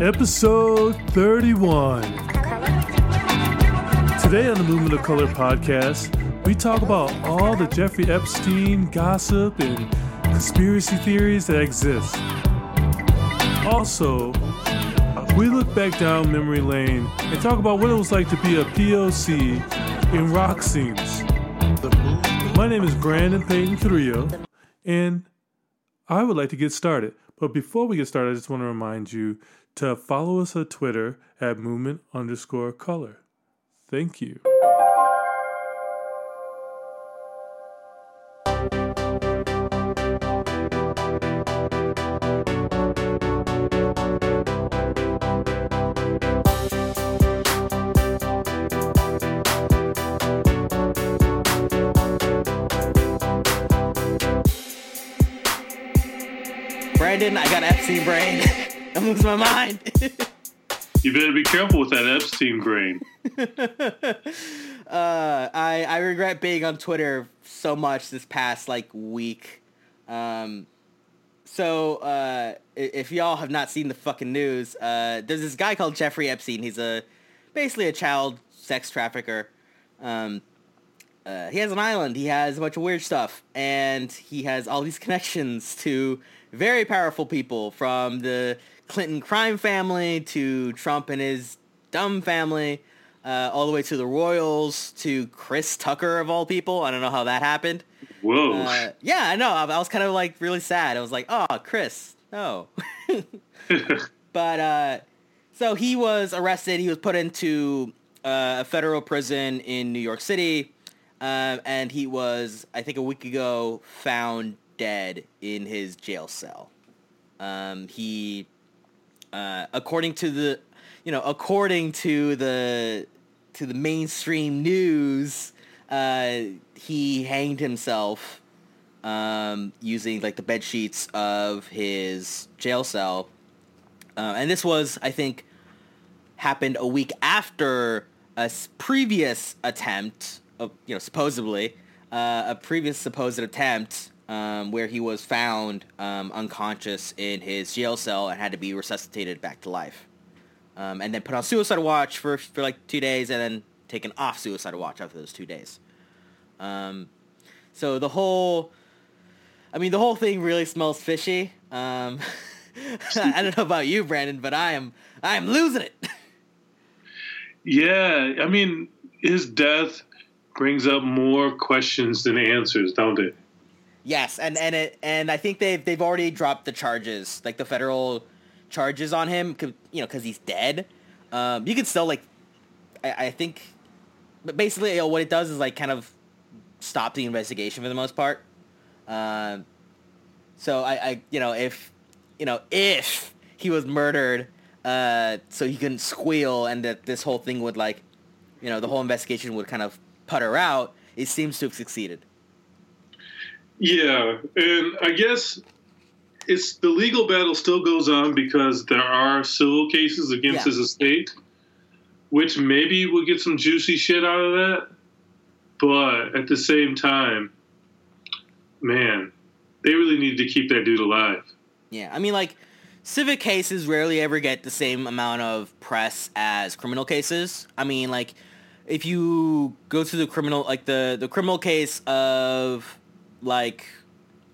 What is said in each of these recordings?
Episode 31. Today on the Movement of Color podcast, we talk about all the Jeffrey Epstein gossip and conspiracy theories that exist. Also, we look back down memory lane and talk about what it was like to be a POC in rock scenes. My name is Brandon Payton Carrillo, and I would like to get started. But before we get started, I just want to remind you to follow us on Twitter at movement underscore color. Thank you. Brandon, I got Epstein brain. I'm losing my mind. You better be careful with that Epstein brain. uh, I I regret being on Twitter so much this past like week. Um, so uh, if y'all have not seen the fucking news, uh, there's this guy called Jeffrey Epstein. He's a basically a child sex trafficker. Um, uh, he has an island. He has a bunch of weird stuff, and he has all these connections to very powerful people, from the Clinton crime family to Trump and his dumb family, uh, all the way to the royals to Chris Tucker of all people. I don't know how that happened. Whoa. Uh, yeah, I know. I, I was kind of like really sad. I was like, oh, Chris, no. but uh, so he was arrested. He was put into uh, a federal prison in New York City, um, and he was, I think, a week ago, found dead in his jail cell. Um, he, uh, according to the, you know, according to the to the mainstream news, uh, he hanged himself um, using like the bed sheets of his jail cell, uh, and this was, I think, happened a week after a previous attempt, of, you know, supposedly uh, a previous supposed attempt um, where he was found um, unconscious in his jail cell and had to be resuscitated back to life, um, and then put on suicide watch for for like two days, and then taken off suicide watch after those two days. Um, so the whole, I mean, the whole thing really smells fishy. Um, I don't know about you, Brandon, but I am I am losing it. yeah, I mean, his death brings up more questions than answers, don't it? Yes, and and it and I think they've they've already dropped the charges, like the federal charges on him, you know, because he's dead. Um, you could still like, I, I think, but basically, you know, what it does is like kind of stop the investigation for the most part. Um, so I, I, you know, if, you know, if he was murdered, uh, so he couldn't squeal and that this whole thing would like, you know, the whole investigation would kind of putter out, it seems to have succeeded. Yeah, and I guess it's the legal battle still goes on because there are civil cases against Yeah. his estate, which maybe we'll get some juicy shit out of that. But at the same time, man, they really need to keep that dude alive. Yeah, I mean, like, civic cases rarely ever get the same amount of press as criminal cases. I mean, like, if you go to the criminal, like the the criminal case of, like,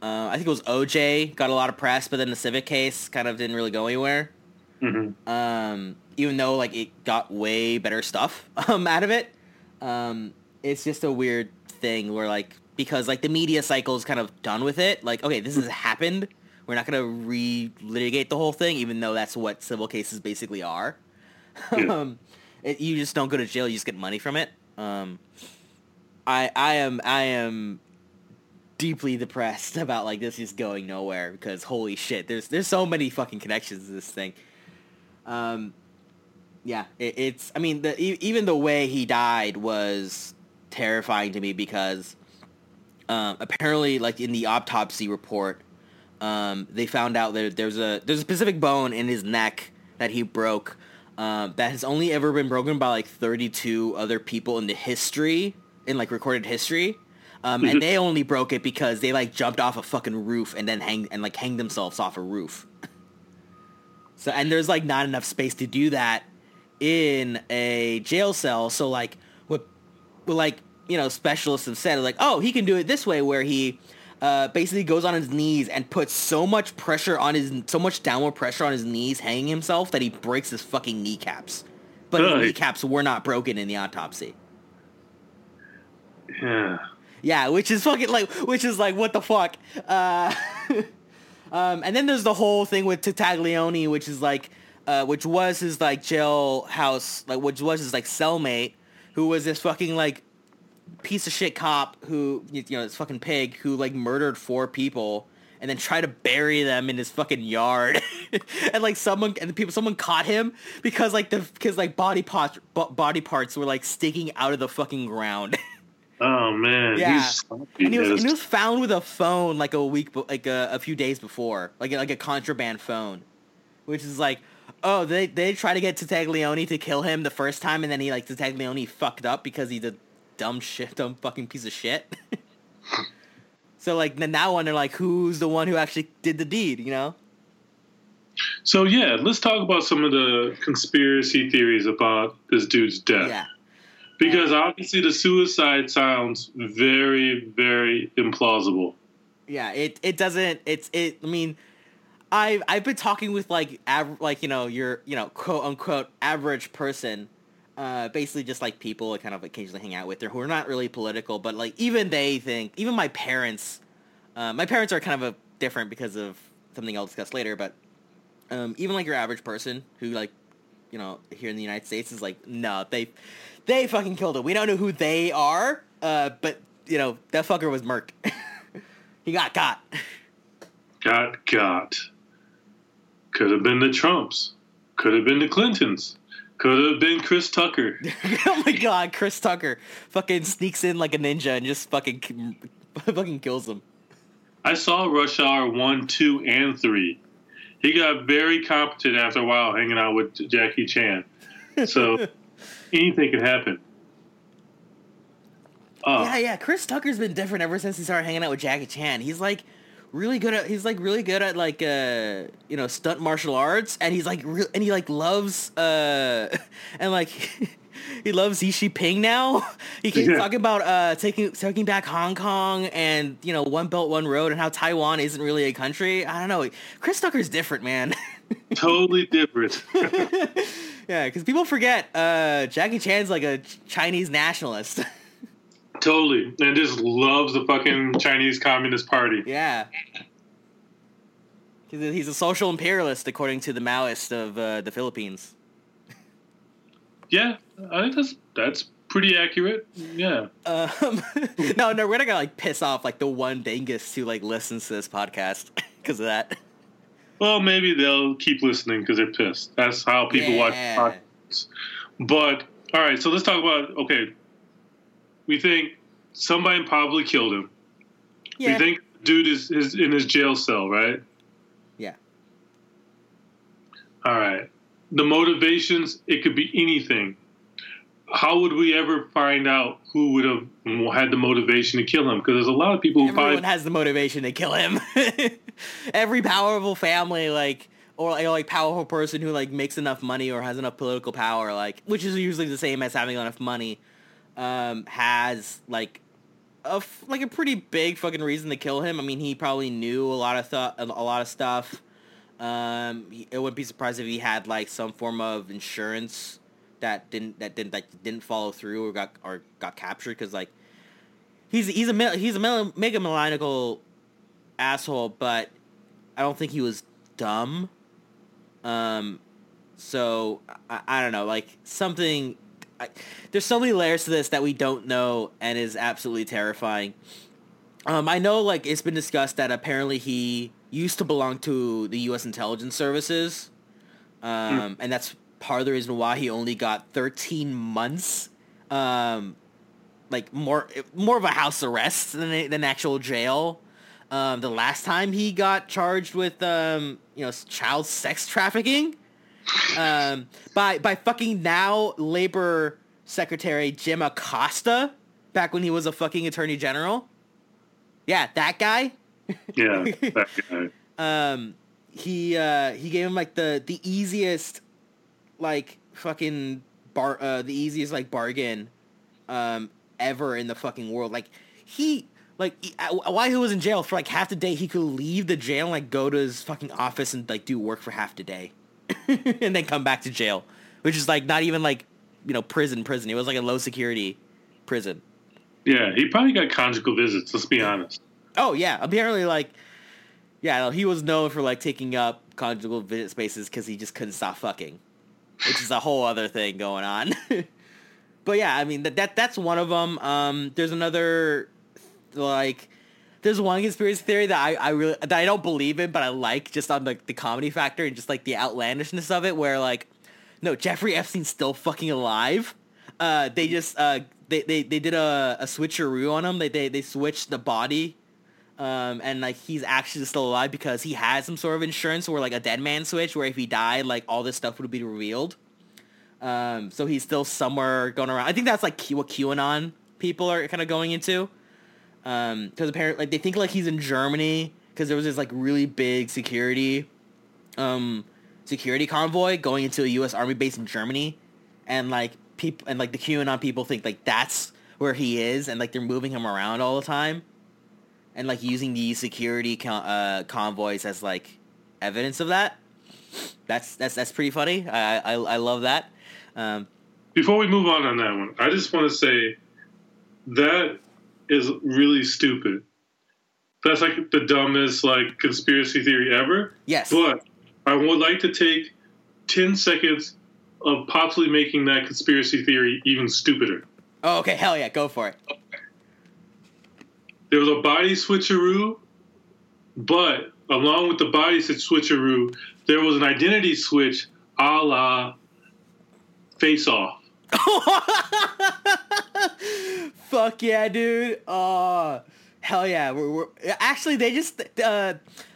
uh, I think it was OJ got a lot of press, but then the civic case kind of didn't really go anywhere. Mm-hmm. Um, even though like it got way better stuff um, out of it. Um, it's just a weird thing where like because like the media cycle is kind of done with it. Like okay, this has happened. We're not gonna re-litigate the whole thing, even though that's what civil cases basically are. Yeah. um, it, you just don't go to jail; you just get money from it. Um, I I am I am deeply depressed about like this is going nowhere because holy shit, there's there's so many fucking connections to this thing. Um, yeah, it, it's I mean the even the way he died was terrifying to me because um, apparently, like in the autopsy report, um, they found out that there's a there's a specific bone in his neck that he broke um, that has only ever been broken by like 32 other people in the history in like recorded history. Um, and they only broke it because they like jumped off a fucking roof and then hang and like hanged themselves off a roof. so and there's like not enough space to do that in a jail cell. So like what, what like you know specialists have said like oh he can do it this way where he uh, basically goes on his knees and puts so much pressure on his so much downward pressure on his knees hanging himself that he breaks his fucking kneecaps. But his kneecaps were not broken in the autopsy. Yeah. Yeah, which is fucking like, which is like, what the fuck? Uh, um, and then there's the whole thing with Tartaglione, which is like, uh, which was his like jailhouse, like which was his like cellmate, who was this fucking like piece of shit cop who, you know, this fucking pig who like murdered four people and then tried to bury them in his fucking yard. and like someone and the people, someone caught him because like the because like body parts body parts were like sticking out of the fucking ground. Oh man. Yeah. He's and he was, and he was found with a phone like a week, like a, a few days before, like a, like a contraband phone, which is like, oh, they they try to get Taglioni to kill him the first time, and then he like Taglioni fucked up because he's a dumb shit, dumb fucking piece of shit. so like then now one they're like, who's the one who actually did the deed? You know? So yeah, let's talk about some of the conspiracy theories about this dude's death. Yeah. Because obviously the suicide sounds very, very implausible. Yeah, it it doesn't. It's it. I mean, I've I've been talking with like av- like you know your you know quote unquote average person, uh, basically just like people I kind of occasionally hang out with, or who are not really political, but like even they think even my parents, uh, my parents are kind of a different because of something I'll discuss later, but um, even like your average person who like you know here in the United States is like no they they fucking killed him. We don't know who they are, uh, but you know that fucker was murked. he got got. Got got. Could have been the Trumps. Could have been the Clintons. Could have been Chris Tucker. oh my god, Chris Tucker fucking sneaks in like a ninja and just fucking fucking kills him. I saw Rush Hour 1, 2, and 3. He got very competent after a while hanging out with Jackie Chan. So anything could happen. Oh, Yeah, yeah. Chris Tucker's been different ever since he started hanging out with Jackie Chan. He's like really good at he's like really good at like uh you know stunt martial arts and he's like real and he like loves uh and like he loves Xi Ping now. He keeps Yeah. talking about uh taking taking back Hong Kong and you know one belt one road and how Taiwan isn't really a country. I don't know. Chris Tucker's different, man. totally different. yeah, because people forget uh Jackie Chan's like a Chinese nationalist. totally. And just loves the fucking Chinese Communist Party. Yeah. He's a, he's a social imperialist, according to the Maoist of uh, the Philippines. Yeah, I think that's that's pretty accurate. Yeah. Um, no, no, we're not gonna like piss off like the one dingus who like listens to this podcast because of that. Well, maybe they'll keep listening because they're pissed. That's how people Yeah. watch podcasts. But all right, so let's talk about okay. We think somebody probably killed him. Yeah, We think dude is, is in his jail cell, right? yeah, All right. The motivations, it could be anything. How would we ever find out who would have had the motivation to kill him? Because there's a lot of people who everyone probably has the motivation to kill him. Every powerful family, like or like, like powerful person who like makes enough money or has enough political power, like which is usually the same as having enough money, um, has like a f- like a pretty big fucking reason to kill him. I mean, he probably knew a lot of th- a lot of stuff. Um, it wouldn't be surprised if he had like some form of insurance that didn't that didn't that didn't follow through or got or got captured because like he's he's a he's a mega maniacal asshole, but I don't think he was dumb. Um, so I, I don't know, like something. I, there's so many layers to this that we don't know, and is absolutely terrifying. Um, I know, like it's been discussed that apparently he used to belong to the U.S. intelligence services, um, and that's part of the reason why he only got 13 months, um, like more more of a house arrest than than actual jail. Um, the last time he got charged with um, you know child sex trafficking um, by by fucking now labor secretary Jim Acosta back when he was a fucking attorney general. Yeah, that guy. Yeah, that guy. Um, he uh, he gave him like the the easiest like fucking bar uh, the easiest like bargain um ever in the fucking world. Like he like he- uh, while he was in jail for like half the day, he could leave the jail and like go to his fucking office and like do work for half the day, and then come back to jail, which is like not even like you know prison prison. It was like a low security prison. Yeah, he probably got conjugal visits. Let's be honest. Oh yeah, apparently like yeah, he was known for like taking up conjugal visit spaces because he just couldn't stop fucking, which is a whole other thing going on. but yeah, I mean that, that that's one of them. Um, there's another like there's one conspiracy theory that I, I really that I don't believe in, but I like just on the the comedy factor and just like the outlandishness of it, where like no Jeffrey Epstein's still fucking alive. Uh, they just uh they, they, they did a, a switcheroo on him. They, they they switched the body um, and like he's actually still alive because he has some sort of insurance or like a dead man switch where if he died, like all this stuff would be revealed. Um, so he's still somewhere going around. I think that's like what QAnon people are kind of going into. Um, because apparently like they think like he's in Germany because there was this like really big security, um, security convoy going into a U.S. Army base in Germany, and like people and like the QAnon people think like that's where he is, and like they're moving him around all the time and like using these security con- uh, convoys as like evidence of that. That's that's that's pretty funny. I I, I love that. Um, Before we move on on that one, I just want to say that is really stupid. That's like the dumbest like conspiracy theory ever. yes. But I would like to take ten seconds of possibly making that conspiracy theory even stupider. oh, okay. Hell yeah. Go for it. There was a body switcheroo, but along with the body switcheroo, there was an identity switch a la face off. Fuck yeah, dude. Oh, hell yeah. We're, we're actually they just uh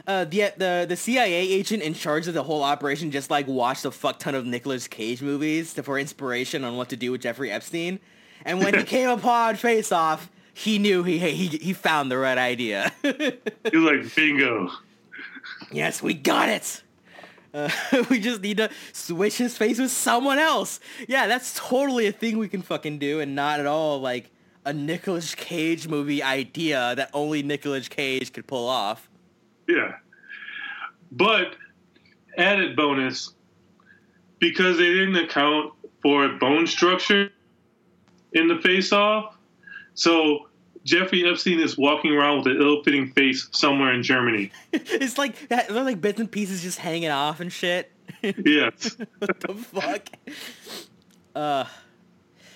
uh the the the CIA agent in charge of the whole operation just like watched a fuck ton of Nicolas Cage movies to, for inspiration on what to do with Jeffrey Epstein. And when he came upon Face Off, he knew he he he found the right idea. He was like, bingo. yes, we got it. Uh, we just need to switch his face with someone else. Yeah, that's totally a thing we can fucking do, and not at all like a Nicolas Cage movie idea that only Nicolas Cage could pull off. Yeah. But added bonus, because they didn't account for bone structure in the face off, so Jeffrey Epstein is walking around with an ill fitting face somewhere in Germany. it's like they're like bits and pieces just hanging off and shit. Yes. what the fuck? Uh,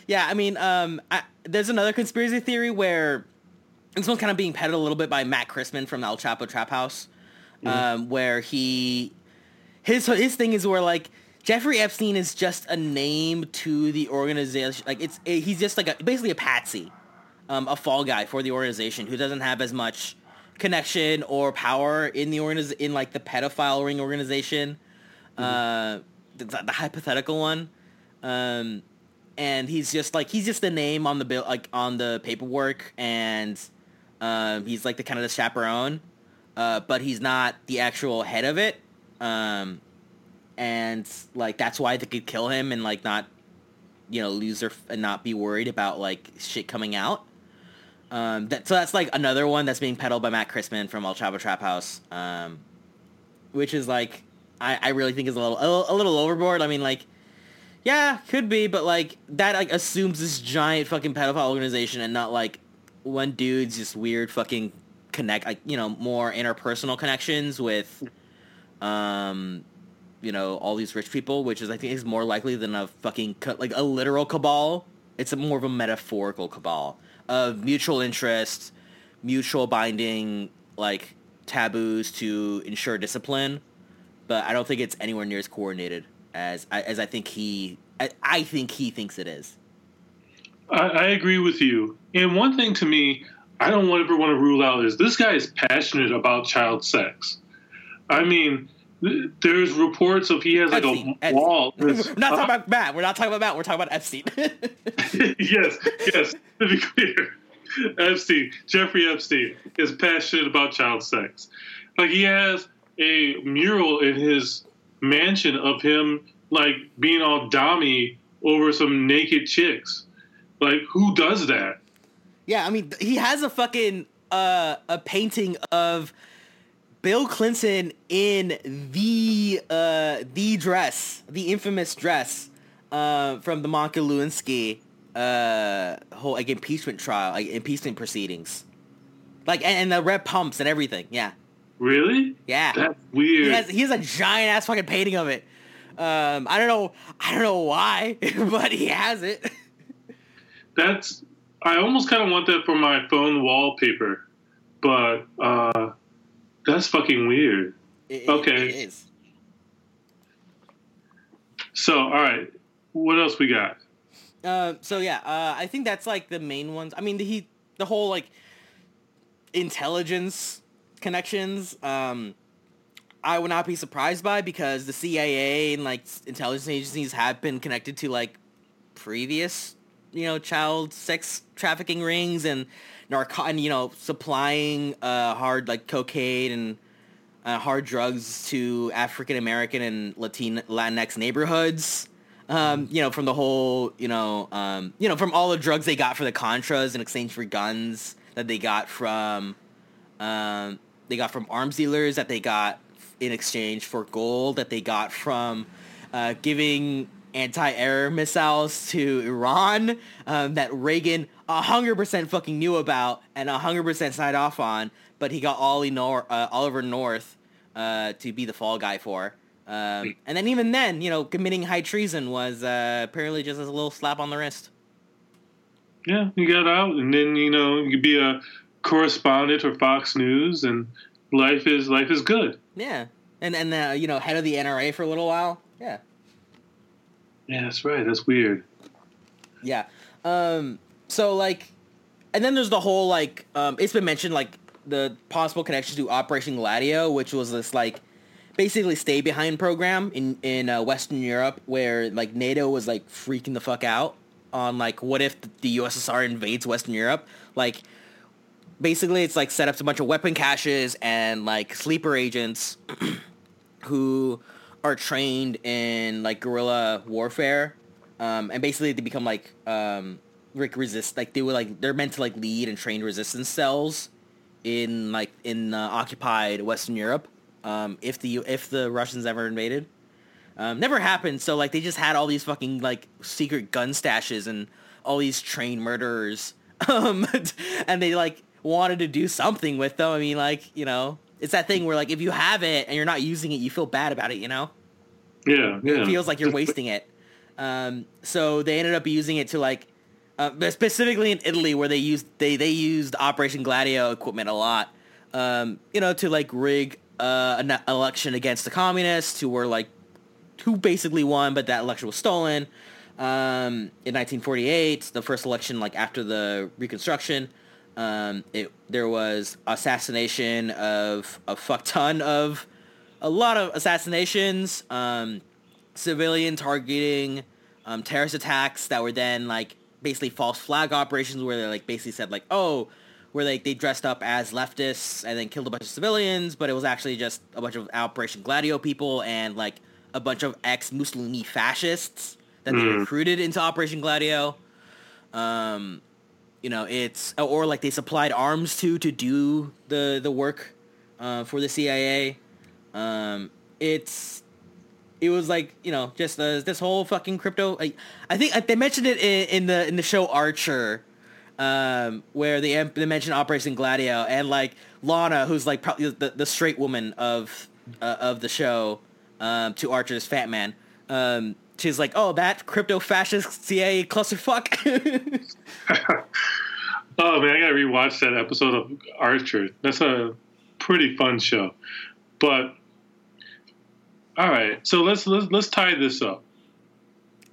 yeah, I mean, um, I, there's another conspiracy theory where this one's kind of being petted a little bit by Matt Christman from El Chapo Trap House, um, where he his his thing is where like Jeffrey Epstein is just a name to the organization. Like it's he's just like a, basically a patsy, um, a fall guy for the organization who doesn't have as much connection or power in the organiz- in like the pedophile ring organization, uh, the, the hypothetical one. Um, and he's just like he's just the name on the bill like on the paperwork and um, he's like the kind of the chaperone uh, but he's not the actual head of it. Um, and like that's why they could kill him and like not you know lose their and not be worried about like shit coming out um, that, so that's like another one that's being peddled by Matt Christman from El Chapo Trap House um, which is like I, I really think is a little, a little a little overboard I mean like yeah, could be, but like that like assumes this giant fucking pedophile organization and not like one dude's just weird fucking connect like you know more interpersonal connections with um you know all these rich people, which is I think is more likely than a fucking like a literal cabal. It's a more of a metaphorical cabal of mutual interest, mutual binding like taboos to ensure discipline, but I don't think it's anywhere near as coordinated as as I think he I, I think he thinks it is. I, I agree with you. And one thing to me, I don't ever want to rule out is this guy is passionate about child sex. I mean, there's reports of he has like Epstein, a wall. We're not talking about Matt. We're not talking about Matt. We're talking about Epstein. yes, yes. To be clear, Epstein, Jeffrey Epstein, is passionate about child sex. Like he has a mural in his mansion of him like being all dommy over some naked chicks. Like who does that? yeah, I mean, he has a fucking uh, a painting of Bill Clinton in the uh, the dress, the infamous dress uh, from the Monica Lewinsky uh, whole like impeachment trial, like impeachment proceedings, like and, and the red pumps and everything. Yeah, Really? yeah. That's weird. He has he has a giant ass fucking painting of it. Um, I don't know, I don't know why, but he has it. That's I almost kind of want that for my phone wallpaper, but uh, that's fucking weird. It- Okay. it is. So, all right, what else we got? Um, so yeah, uh, I think that's like the main ones. I mean, the he the whole like intelligence connections. Um, I would not be surprised by because the CIA and like intelligence agencies have been connected to like previous, you know, child sex trafficking rings and narco and you know supplying uh hard like cocaine and uh, hard drugs to African American and Latin Latinx neighborhoods. Um, you know, from the whole, you know, um, you know, from all the drugs they got for the Contras in exchange for guns that they got from, um, they got from arms dealers that they got in exchange for gold that they got from uh, giving anti-air missiles to Iran um, that Reagan a hundred percent fucking knew about and a hundred percent signed off on, but he got Ollie Nor- uh, Oliver North uh, to be the fall guy for. Um, and then even then, you know, committing high treason was uh, apparently just a little slap on the wrist. Yeah, you got out, and then you know you could be a correspondent for Fox News, and life is life is good. Yeah, and and uh, you know, head of the NRA for a little while. Yeah. Yeah, that's right. That's weird. Yeah. Um, so like, and then there's the whole like, um, it's been mentioned like the possible connections to Operation Gladio, which was this like basically stay behind program in in uh, Western Europe where like NATO was like freaking the fuck out on like what if the USSR invades Western Europe, like. Basically, it's like set up a bunch of weapon caches and like sleeper agents who are trained in like guerrilla warfare, um, and basically they become like um, like resist like they were like they're meant to like lead and train resistance cells in like in uh, occupied Western Europe. Um, if the if the Russians ever invaded, um, never happened. So like they just had all these fucking like secret gun stashes and all these trained murderers, um, and they like wanted to do something with them. I mean, like you know, it's that thing where like if you have it and you're not using it, you feel bad about it. You know, Yeah, yeah. it feels like you're wasting it. Um, so they ended up using it to like, uh, specifically in Italy where they used they they used Operation Gladio equipment a lot. Um, you know, to like rig uh, an election against the communists who were like who basically won, but that election was stolen. Um, in 1948, the first election like after the Reconstruction, um, it there was assassination of a fuck ton of a lot of assassinations, um, civilian targeting, um, terrorist attacks that were then like basically false flag operations where they like basically said like oh where like they dressed up as leftists and then killed a bunch of civilians, but it was actually just a bunch of Operation Gladio people and like a bunch of ex Mussolini fascists that they Mm. recruited into Operation Gladio. Um, you know, it's or like they supplied arms to to do the the work uh, for the CIA. Um, it's it was like you know just uh, this whole fucking crypto. Like, I think uh, they mentioned it in, in the in the show Archer, um, where they they mentioned Operation Gladio and like Lana, who's like probably the, the straight woman of uh, of the show, um, to Archer's Fat Man. Um, she's like, oh, that crypto fascist CIA clusterfuck. oh man, I gotta rewatch that episode of Archer. That's a pretty fun show. But all right, so let's let's let's tie this up.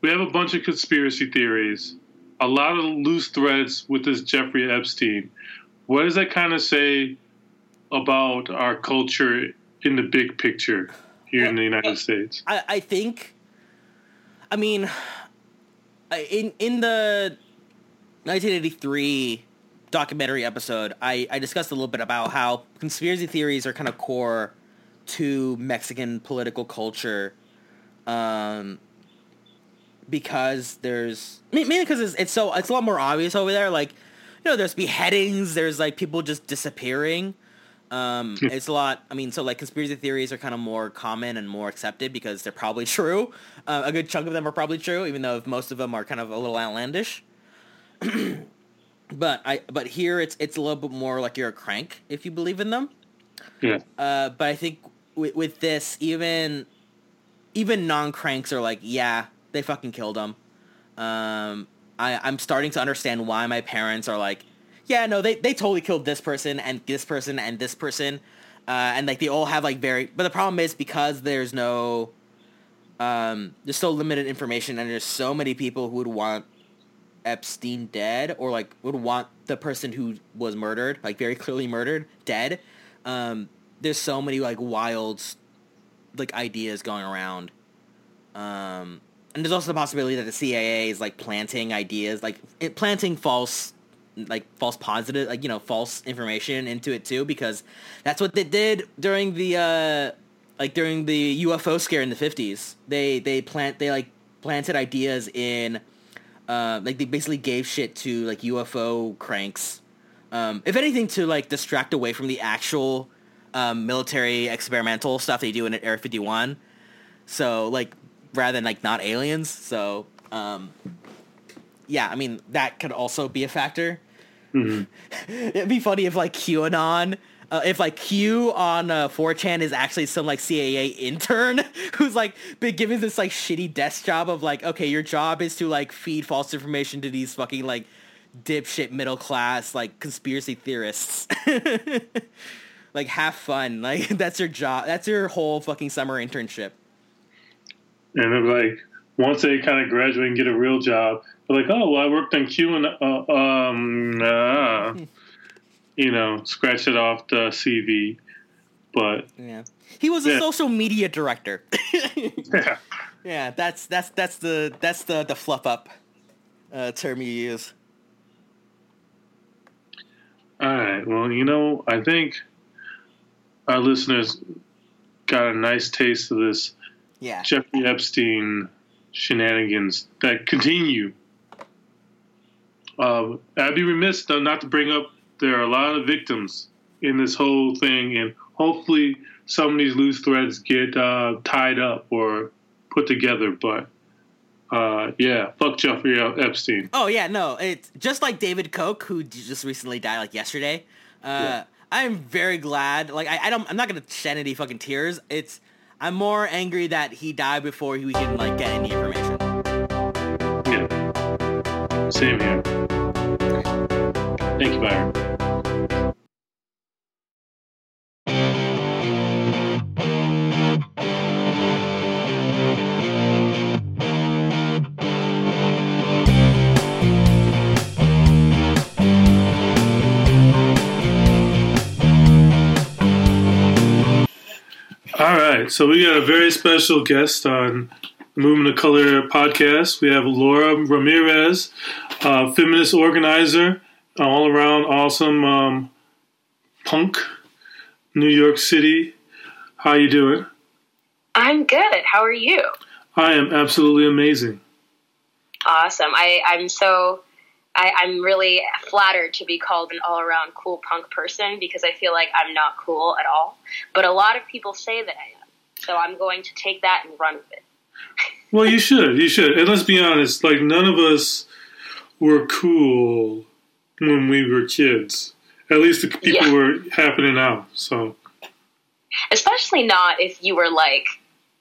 We have a bunch of conspiracy theories a lot of loose threads with this Jeffrey Epstein. What does that kind of say about our culture in the big picture here in the United States? I, I think, I mean, in in the 1983 documentary episode, I, I discussed a little bit about how conspiracy theories are kind of core to Mexican political culture. Um, because there's mainly because it's, it's so it's a lot more obvious over there. Like, you know, there's beheadings. There's like people just disappearing. Um, it's a lot. I mean, so like conspiracy theories are kind of more common and more accepted because they're probably true. Uh, a good chunk of them are probably true, even though most of them are kind of a little outlandish. but I but here it's it's a little bit more like you're a crank if you believe in them. Yeah. Uh, but I think with, with this, even even non cranks are like, yeah, they fucking killed him. Um, I I'm starting to understand why my parents are like, yeah, no, they they totally killed this person and this person and this person, uh, and like they all have like very. But the problem is because there's no, um, there's so limited information and there's so many people who would want Epstein dead or like would want the person who was murdered, like very clearly murdered, dead. Um, there's so many like wild like ideas going around. Um, and there's also the possibility that the CIA is like planting ideas, like it, planting false, like false positive, like you know, false information into it too, because that's what they did during the uh, like during the UFO scare in the 50s. They they plant they like planted ideas in uh, like they basically gave shit to like UFO cranks. Um, if anything, to like distract away from the actual um, military experimental stuff they do in Air 51. So like rather than like not aliens. So um, yeah, I mean that could also be a factor. Mm-hmm. It'd be funny if like QAnon. Uh, if like Q on uh, 4chan is actually some like CAA intern who's like been given this like shitty desk job of like, okay, your job is to like feed false information to these fucking like dipshit middle class like conspiracy theorists. like have fun. Like that's your job. That's your whole fucking summer internship. And they're like, once they kind of graduate and get a real job, they're like, oh, well, I worked on Q and uh, um, uh, you know, scratch it off the CV. But yeah, he was a Yeah. social media director. yeah, yeah, that's that's that's the that's the the fluff up uh, term you use. all right. Well, you know, I think our listeners got a nice taste of this Yeah. Jeffrey Epstein shenanigans that continue. Uh, I'd be remiss though not to bring up there are a lot of victims in this whole thing, and hopefully some of these loose threads get uh, tied up or put together. But uh, yeah, fuck Jeffrey Epstein. Oh yeah, no, it's just like David Koch, who just recently died like yesterday. Uh, Yeah. I'm very glad. Like I, I don't, I'm not gonna shed any fucking tears. It's, I'm more angry that he died before we can like get any information. Yeah, same here. Thank you, Byron. All right, so we got a very special guest on Movement of Color podcast. We have Laura Ramirez, feminist organizer, all around awesome um, punk, New York City. How you doing? I'm good. How are you? I am absolutely amazing. Awesome. I, I'm so I, I'm really flattered to be called an all around cool punk person because I feel like I'm not cool at all. But a lot of people say that I am. So I'm going to take that and run with it. Well, you should. You should. And let's be honest, like none of us were cool when we were kids. At least the people Yeah. were happening now. So Especially not if you were like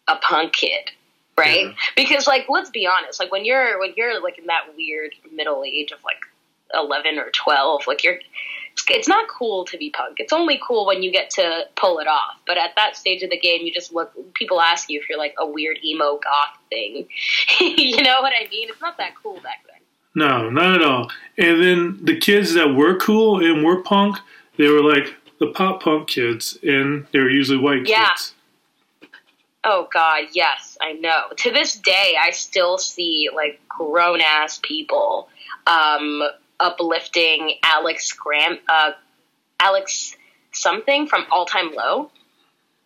a punk kid. Right? Yeah. Because like let's be honest, like when you're when you're like in that weird middle age of like eleven or twelve, like you're it's, it's not cool to be punk. It's only cool when you get to pull it off. But at that stage of the game, you just look. People ask you if you're like a weird emo goth thing. you know what I mean? It's not that cool back then. No, not at all. And then the kids that were cool and were punk, they were like the pop punk kids, and they were usually white kids. Yeah. kids. Oh God, yes, I know. To this day, I still see like grown ass people um, uplifting Alex Graham, uh, Alex something from All Time Low,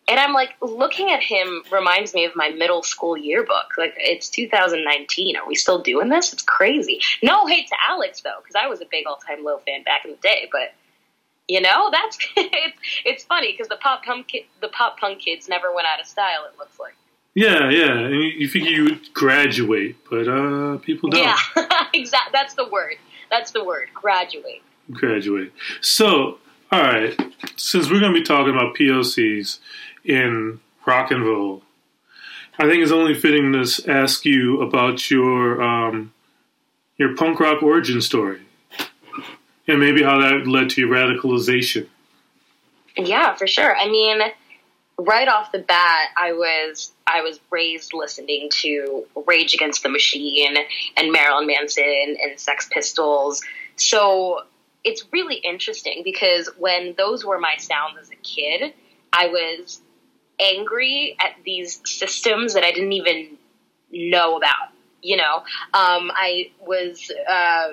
and I'm like, looking at him reminds me of my middle school yearbook. Like it's 2019. Are we still doing this? It's crazy. No hate to Alex though, because I was a big All Time Low fan back in the day, but. You know, that's it's, it's funny because the pop punk the pop punk kids never went out of style. It looks like. Yeah, yeah. And you, you figure you would graduate, but uh, people don't Yeah, exactly. That's the word. That's the word. Graduate. graduate. So, all right, since we're going to be talking about POCs in rock and roll, I think it's only fitting to ask you about your um, your punk rock origin story, and maybe how that led to your radicalization. Yeah, for sure. I mean, right off the bat, I was I was raised listening to Rage Against the Machine and Marilyn Manson and Sex Pistols. So it's really interesting because when those were my sounds as a kid, I was angry at these systems that I didn't even know about. You know, um, I was uh,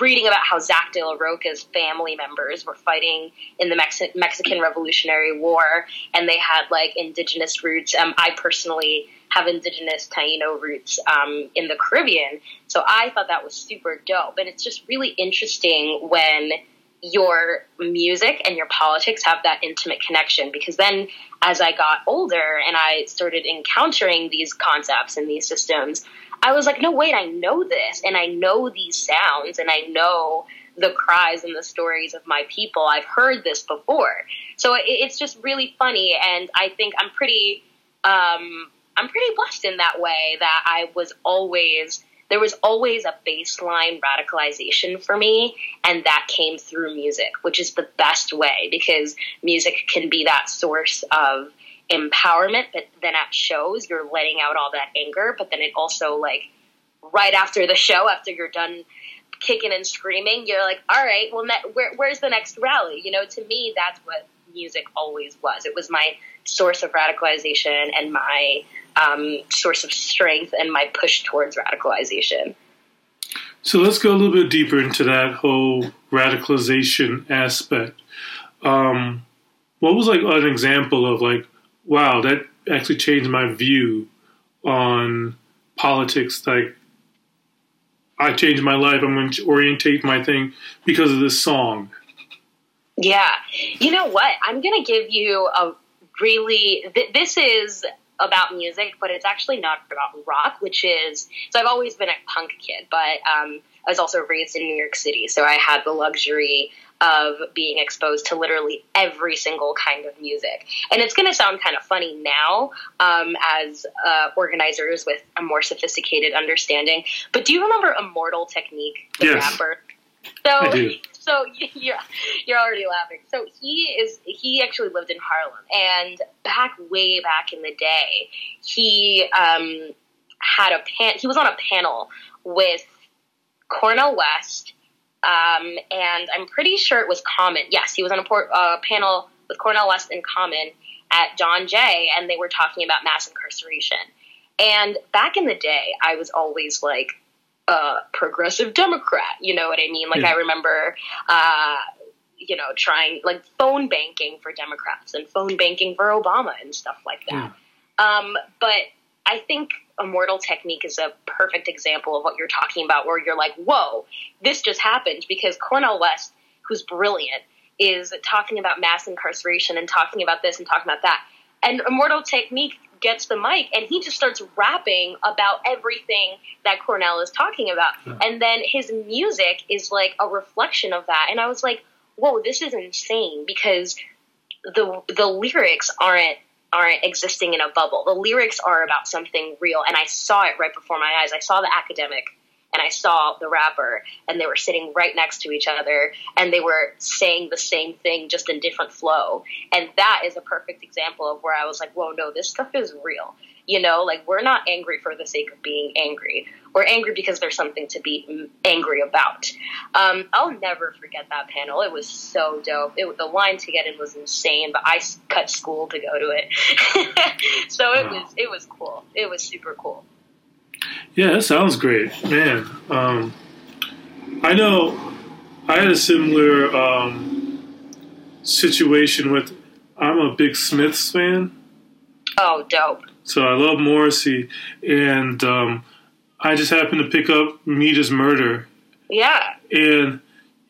reading about how Zack de la Rocha's family members were fighting in the Mexi- Mexican Revolutionary War, and they had like indigenous roots. Um, I personally have indigenous Taino roots um, in the Caribbean, so I thought that was super dope. And it's just really interesting when your music and your politics have that intimate connection because then as I got older and I started encountering these concepts and these systems, I was like, no, wait, I know this and I know these sounds and I know the cries and the stories of my people. I've heard this before. So it's just really funny. And I think I'm pretty, um, I'm pretty blessed in that way that I was always, there was always a baseline radicalization for me. And that came through music, which is the best way because music can be that source of empowerment, but then at shows you're letting out all that anger, but then it also like right after the show, after you're done kicking and screaming, you're like, all right, well, ne- where, where's the next rally? You know, to me, that's what music always was. It was my source of radicalization and my um, source of strength and my push towards radicalization. So let's go a little bit deeper into that whole radicalization aspect. Um, what was like an example of like, wow, that actually changed my view on politics? Like, I changed my life. I'm going to orientate my thing because of this song. Yeah. You know what? I'm going to give you a really, th- this is about music, but it's actually not about rock, which is, so I've always been a punk kid, but um, I was also raised in New York City. So I had the luxury of being exposed to literally every single kind of music. And it's going to sound kind of funny now um, as uh, organizers with a more sophisticated understanding. But do you remember Immortal Technique, the Yes. rapper? I So, do. So you're you're already laughing. So he is he actually lived in Harlem, and back way back in the day, he um, had a pan. He was on a panel with Cornel West, um, and I'm pretty sure it was Common. Yes, he was on a por- uh, panel with Cornel West and Common at John Jay, and they were talking about mass incarceration. And back in the day, I was always like a progressive Democrat. You know what I mean? Like Yeah. I remember, uh, you know, trying like phone banking for Democrats and phone banking for Obama and stuff like that. Um, but I think Immortal Technique is a perfect example of what you're talking about, where you're like, whoa, this just happened because Cornel West, who's brilliant, is talking about mass incarceration and talking about this and talking about that. And Immortal Technique gets the mic and he just starts rapping about everything that Cornel is talking about. And then his music is like a reflection of that. And I was like, whoa, this is insane because the the lyrics aren't aren't existing in a bubble. The lyrics are about something real, and I saw it right before my eyes. I saw the academic and I saw the rapper, and they were sitting right next to each other, and they were saying the same thing just in different flow. And that is a perfect example of where I was like, "Whoa, no, this stuff is real." You know, like we're not angry for the sake of being angry. We're angry because there's something to be angry about. Um, I'll never forget that panel. It was so dope. It, the line to get in was insane, but I cut school to go to it. so it was it was cool. It was super cool. Yeah, that sounds great, man. Um, I know I had a similar um, situation with. I'm a big Smiths fan. Oh, dope. So I love Morrissey, and um, I just happened to pick up Meat is Murder. Yeah. And,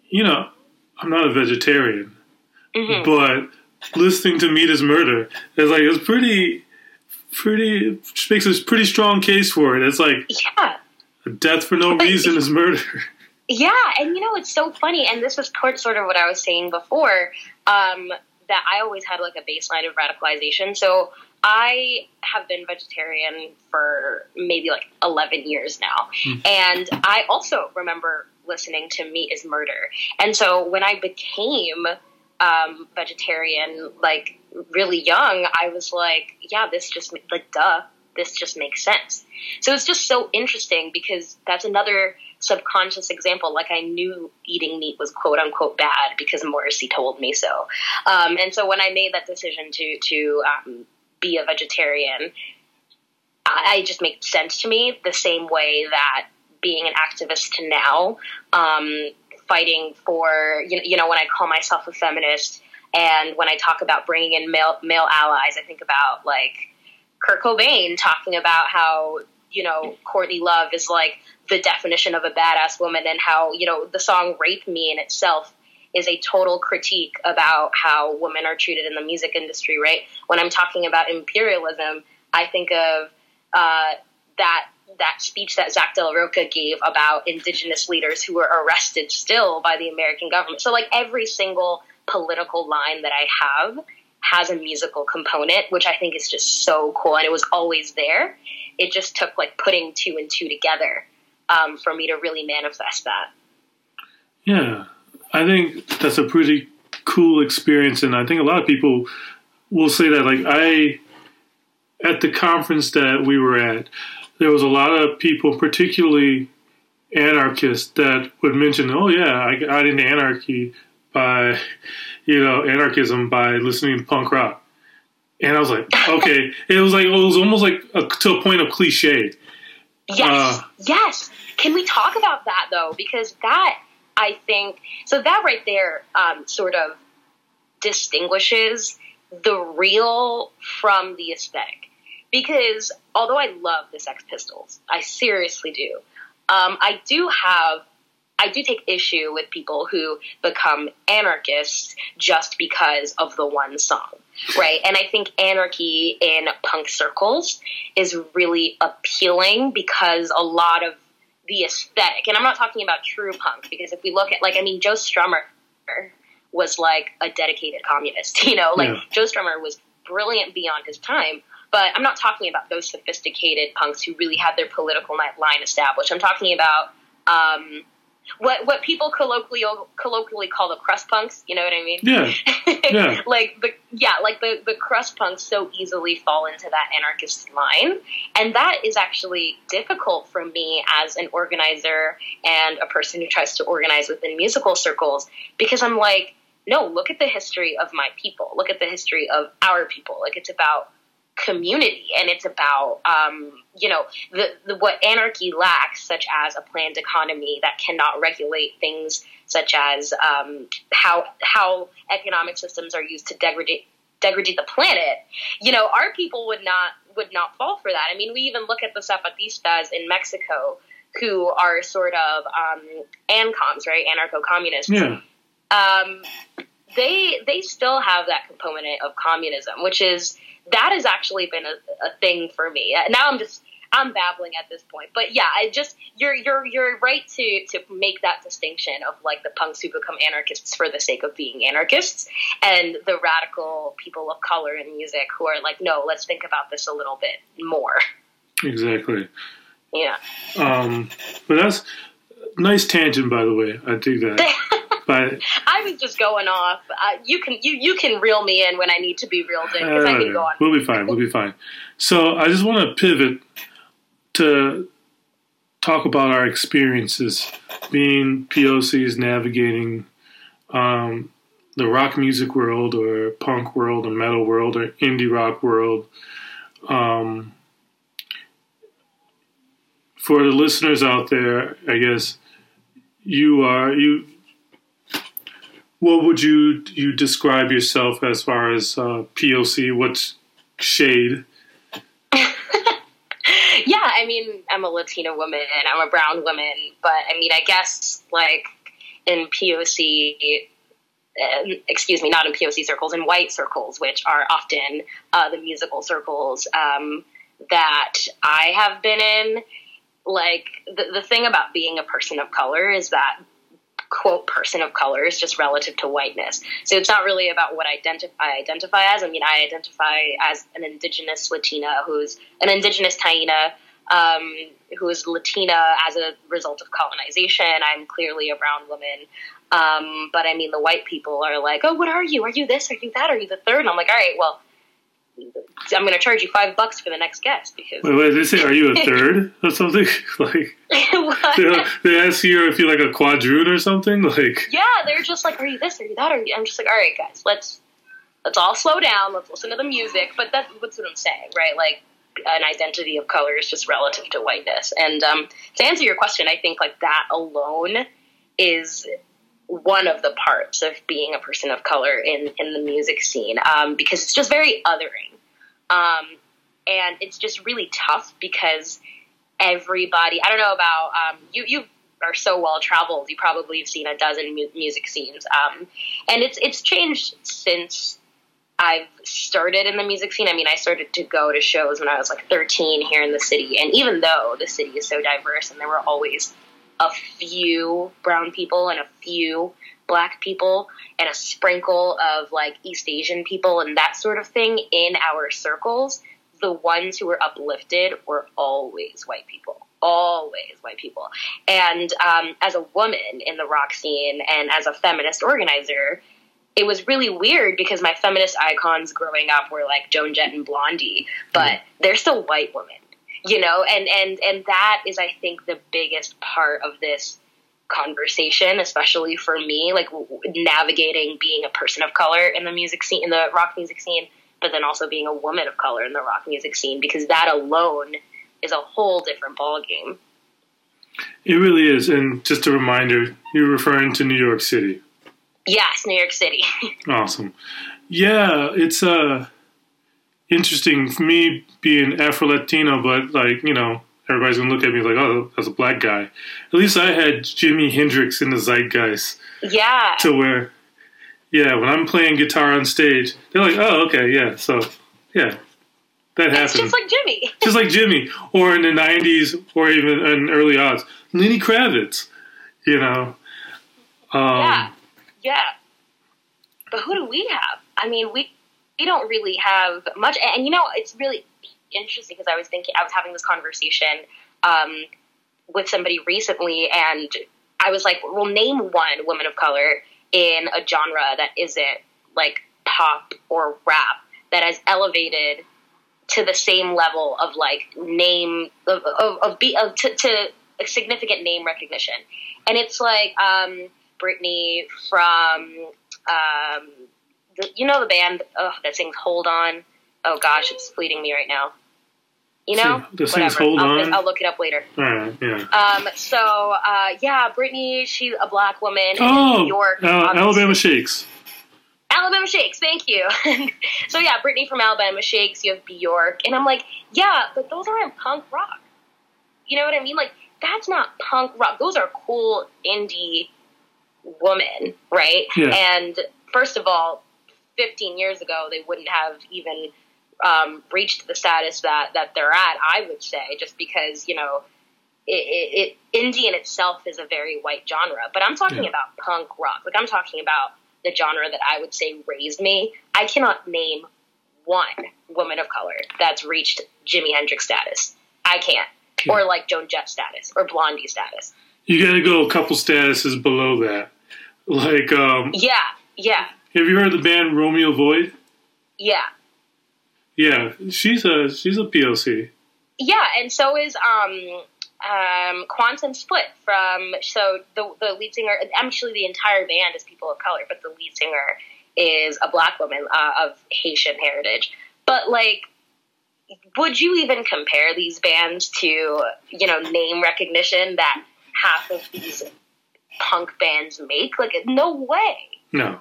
you know, I'm not a vegetarian, mm-hmm. but listening to Meat is Murder is like, it's pretty, pretty, makes a pretty strong case for it. It's like, yeah. death for no reason is murder. Yeah, and you know, it's so funny, and this was sort of what I was saying before. Um, that I always had like a baseline of radicalization. So I have been vegetarian for maybe like 11 years now. Mm. And I also remember listening to Meat is Murder. And so when I became um, vegetarian, like really young, I was like, yeah, this just, like, duh, this just makes sense. So it's just so interesting because that's another subconscious example. Like I knew eating meat was quote unquote bad because Morrissey told me so. Um, and so when I made that decision to to um, be a vegetarian, I, I just made sense to me the same way that being an activist to now, um, fighting for, you know, you know, when I call myself a feminist and when I talk about bringing in male, male allies, I think about like Kurt Cobain talking about how, you know, Courtney Love is like the definition of a badass woman and how, you know, the song Rape Me in itself is a total critique about how women are treated in the music industry, right? When I'm talking about imperialism, I think of uh, that that speech that Zack de la Rocha gave about indigenous leaders who were arrested still by the American government. So like every single political line that I have has a musical component, which I think is just so cool. And it was always there. It just took like putting two and two together um, for me to really manifest that. Yeah, I think that's a pretty cool experience, and I think a lot of people will say that. Like I, at the conference that we were at, there was a lot of people, particularly anarchists, that would mention, "Oh yeah, I got into anarchy by, you know, anarchism by listening to punk rock." And I was like, okay, it was like it was almost like a, to a point of cliche. Yes, uh, yes. Can we talk about that though? Because that I think so that right there um, sort of distinguishes the real from the aesthetic. Because although I love the Sex Pistols, I seriously do. Um, I do have, I do take issue with people who become anarchists just because of the one song, right? And I think anarchy in punk circles is really appealing because a lot of the aesthetic. And I'm not talking about true punk because if we look at like I mean Joe Strummer was like a dedicated communist, you know, like yeah. Joe Strummer was brilliant beyond his time. But I'm not talking about those sophisticated punks who really had their political line established. I'm talking about um, what what people colloquially colloquially call the crust punks. You know what I mean? Yeah. Yeah. like the yeah, like the the crust punks so easily fall into that anarchist line, and that is actually difficult for me as an organizer and a person who tries to organize within musical circles because I'm like, no, look at the history of my people. Look at the history of our people. Like it's about community. And it's about um, you know the, the, what anarchy lacks such as a planned economy that cannot regulate things such as um, how how economic systems are used to degrade degrade the planet you know our people would not would not fall for that. I mean we even look at the zapatistas in mexico who are sort of um, ancoms right? Anarcho-communists. Yeah. They they still have that component of communism which is that has actually been a, a thing for me. Now I'm just I'm babbling at this point, but yeah, I just you're you're you're right to to make that distinction of like the punks who become anarchists for the sake of being anarchists, and the radical people of color in music who are like, no, let's think about this a little bit more. Exactly. Yeah. Um, but that's nice tangent, by the way. I do that. But I was just going off. Uh, you can you you can reel me in when I need to be reeled in because I can go on. We'll be fine. We'll be fine. So I just want to pivot to talk about our experiences being POCs navigating um, the rock music world or punk world or metal world or indie rock world. Um, for the listeners out there, I guess you are you. What would you you describe yourself as far as uh, POC? What shade? yeah, I mean, I'm a Latina woman I'm a brown woman, but I mean, I guess like in POC, uh, excuse me, not in POC circles, in white circles, which are often uh, the musical circles um, that I have been in. Like the the thing about being a person of color is that quote person of color is just relative to whiteness. So it's not really about what identify I identify as. I mean, I identify as an indigenous Latina who's an indigenous Taina um, who is Latina as a result of colonization. I'm clearly a brown woman. Um, but I mean, the white people are like, oh, what are you? Are you this? Are you that? Are you the third? And I'm like, all right, well, I'm going to charge you five bucks for the next guest because. Wait, wait, they say, are you a third or something? like, they, they, ask you if you're like a quadroon or something. Like, yeah, they're just like, are you this? Are you that? Are you? I'm just like, all right, guys, let's let's all slow down. Let's listen to the music. But that's what's what I'm saying, right? Like, an identity of color is just relative to whiteness. And um, to answer your question, I think like that alone is one of the parts of being a person of color in, in the music scene um, because it's just very othering. Um, and it's just really tough because everybody, I don't know about um, you, you are so well traveled. You probably have seen a dozen mu- music scenes. Um, and it's, it's changed since I've started in the music scene. I mean, I started to go to shows when I was like 13 here in the city. And even though the city is so diverse and there were always a few brown people and a few black people and a sprinkle of like East Asian people and that sort of thing in our circles, the ones who were uplifted were always white people. Always white people. And um, as a woman in the rock scene and as a feminist organizer, it was really weird because my feminist icons growing up were like Joan Jett and Blondie, but mm. they're still white women, you know, and and and that is, I think, the biggest part of this conversation, especially for me, like navigating being a person of color in the music scene, in the rock music scene, but then also being a woman of color in the rock music scene, because that alone is a whole different ballgame. It really is, and just a reminder, you're referring to New York City. Yes, New York City. awesome. Yeah, it's uh interesting for me being Afro Latino, but like you know everybody's gonna look at me like, oh, that's a black guy. At least I had Jimi Hendrix in the zeitgeist. Yeah. To where, yeah, when I'm playing guitar on stage, they're like, oh, okay, yeah, so yeah. That happened. It's just like Jimi. just like Jimi. Or in the 90s, or even in early odds, Lenny Kravitz, you know. Um, yeah yeah. But who do we have? I mean, we we don't really have much. And you know, it's really interesting because I was thinking, I was having this conversation um, with somebody recently, and I was like, "Well, name one woman of color in a genre that isn't like pop or rap that has elevated to the same level of like name of of, of, be, of to, to a significant name recognition." And it's like. Um, Brittany from, um, the, you know, the band oh, that sings "Hold On." Oh gosh, it's fleeting me right now. You know, the sings "Hold I'll, On." I'll look it up later. All right, yeah. Um, so uh, yeah, Brittany, she's a black woman oh, in New York. Uh, Alabama Shakes. Alabama Shakes, thank you. so yeah, Brittany from Alabama Shakes. You have Bjork, and I'm like, yeah, but those aren't punk rock. You know what I mean? Like that's not punk rock. Those are cool indie woman, right? Yeah. And first of all, 15 years ago, they wouldn't have even um, reached the status that, that they're at, I would say, just because, you know, it, it, indie in itself is a very white genre. But I'm talking yeah. about punk rock. Like, I'm talking about the genre that I would say raised me. I cannot name one woman of color that's reached Jimi Hendrix status. I can't. Yeah. Or like Joan Jett status or Blondie status. You got to go a couple statuses below that. Like, um, Yeah, yeah, have you heard the band Romeo Void? yeah. Yeah, she's a she's a POC. Yeah, and so is um um Quantum Split from so the the lead singer actually the entire band is people of color, but the lead singer is a black woman uh, of Haitian heritage. But like would you even compare these bands to, you know, name recognition that half of these punk bands make? Like no way. No,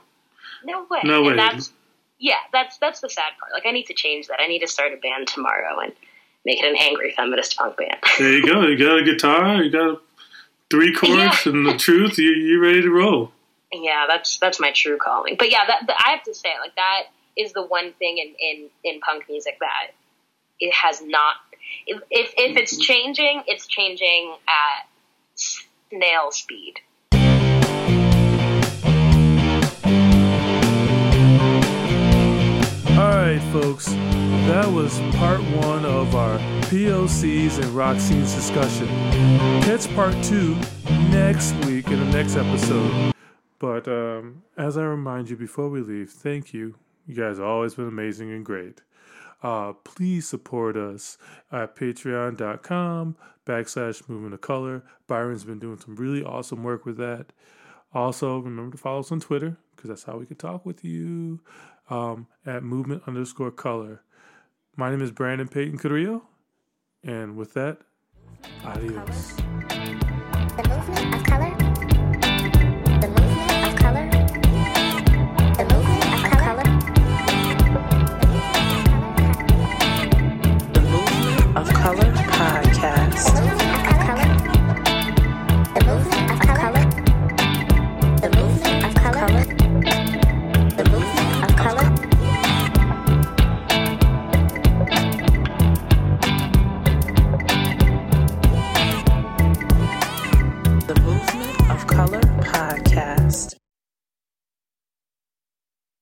No way. No way. That's yeah, that's that's the sad part. Like I need to change that. I need to start a band tomorrow and make it an angry feminist punk band. there you go. You got a guitar, you got three chords, Yeah. and the truth. You you ready to roll? yeah, that's that's my true calling. But yeah, that, that- I have to say, like that is the one thing in in, in punk music that it has not. If, if if it's changing, it's changing at snail speed. Folks, that was part one of our POCs and rock scenes discussion. Catch part two next week in the next episode. But um, as I remind you before we leave, thank you. You guys have always been amazing and great. Uh, please support us at patreon.com backslash movement of color. Byron's been doing some really awesome work with that. Also, remember to follow us on Twitter because that's how we can talk with you um, at movement underscore color. My name is Brandon Peyton Carrillo, and with that, adios.